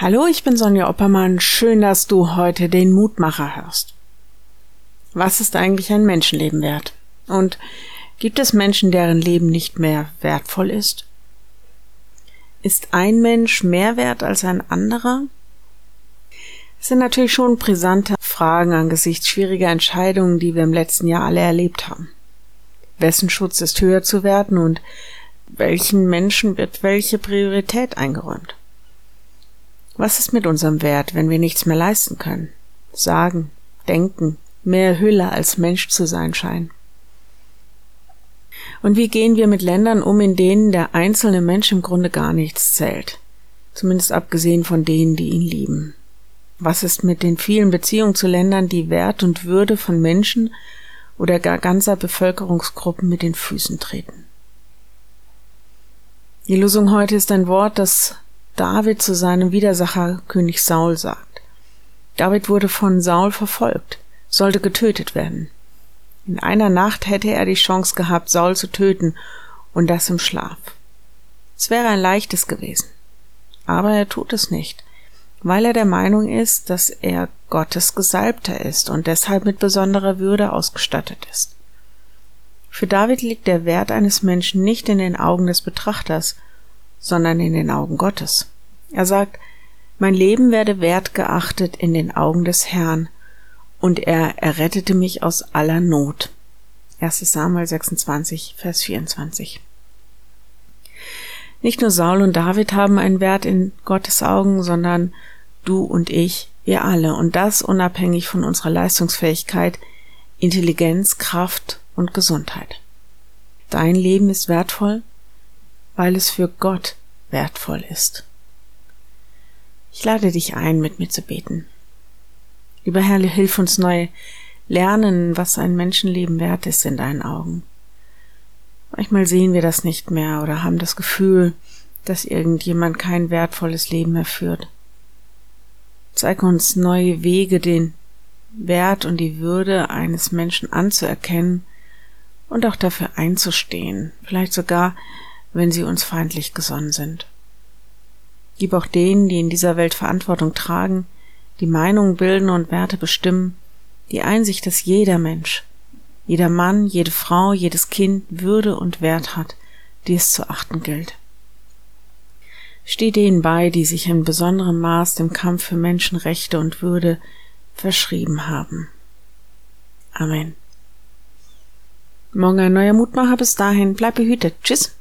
Hallo, ich bin Sonja Oppermann. Schön, dass du heute den Mutmacher hörst. Was ist eigentlich ein Menschenleben wert? Und gibt es Menschen, deren Leben nicht mehr wertvoll ist? Ist ein Mensch mehr wert als ein anderer? Es sind natürlich schon brisante Fragen angesichts schwieriger Entscheidungen, die wir im letzten Jahr alle erlebt haben. Wessen Schutz ist höher zu werten und welchen Menschen wird welche Priorität eingeräumt? Was ist mit unserem Wert, wenn wir nichts mehr leisten können? Sagen, denken, mehr Hülle als Mensch zu sein scheinen. Und wie gehen wir mit Ländern um, in denen der einzelne Mensch im Grunde gar nichts zählt? Zumindest abgesehen von denen, die ihn lieben. Was ist mit den vielen Beziehungen zu Ländern, die Wert und Würde von Menschen oder gar ganzer Bevölkerungsgruppen mit den Füßen treten? Die Lösung heute ist ein Wort, das David zu seinem Widersacher König Saul sagt. David wurde von Saul verfolgt, sollte getötet werden. In einer Nacht hätte er die Chance gehabt, Saul zu töten, und das im Schlaf. Es wäre ein leichtes gewesen. Aber er tut es nicht, weil er der Meinung ist, dass er Gottes Gesalbter ist und deshalb mit besonderer Würde ausgestattet ist. Für David liegt der Wert eines Menschen nicht in den Augen des Betrachters, sondern in den Augen Gottes. Er sagt, mein Leben werde wertgeachtet in den Augen des Herrn, und er errettete mich aus aller Not. 1 Samuel 26, Vers 24. Nicht nur Saul und David haben einen Wert in Gottes Augen, sondern du und ich, wir alle, und das unabhängig von unserer Leistungsfähigkeit, Intelligenz, Kraft und Gesundheit. Dein Leben ist wertvoll, weil es für Gott wertvoll ist. Ich lade dich ein, mit mir zu beten. Lieber Herr, hilf uns neu lernen, was ein Menschenleben wert ist in deinen Augen. Manchmal sehen wir das nicht mehr oder haben das Gefühl, dass irgendjemand kein wertvolles Leben mehr führt. Zeig uns neue Wege, den Wert und die Würde eines Menschen anzuerkennen und auch dafür einzustehen, vielleicht sogar, wenn sie uns feindlich gesonnen sind. Gib auch denen, die in dieser Welt Verantwortung tragen, die Meinungen bilden und Werte bestimmen, die Einsicht, dass jeder Mensch, jeder Mann, jede Frau, jedes Kind Würde und Wert hat, die es zu achten gilt. Steh denen bei, die sich in besonderem Maß dem Kampf für Menschenrechte und Würde verschrieben haben. Amen. Morgen ein neuer Mutmacher. Bis dahin, bleib behütet. Tschüss.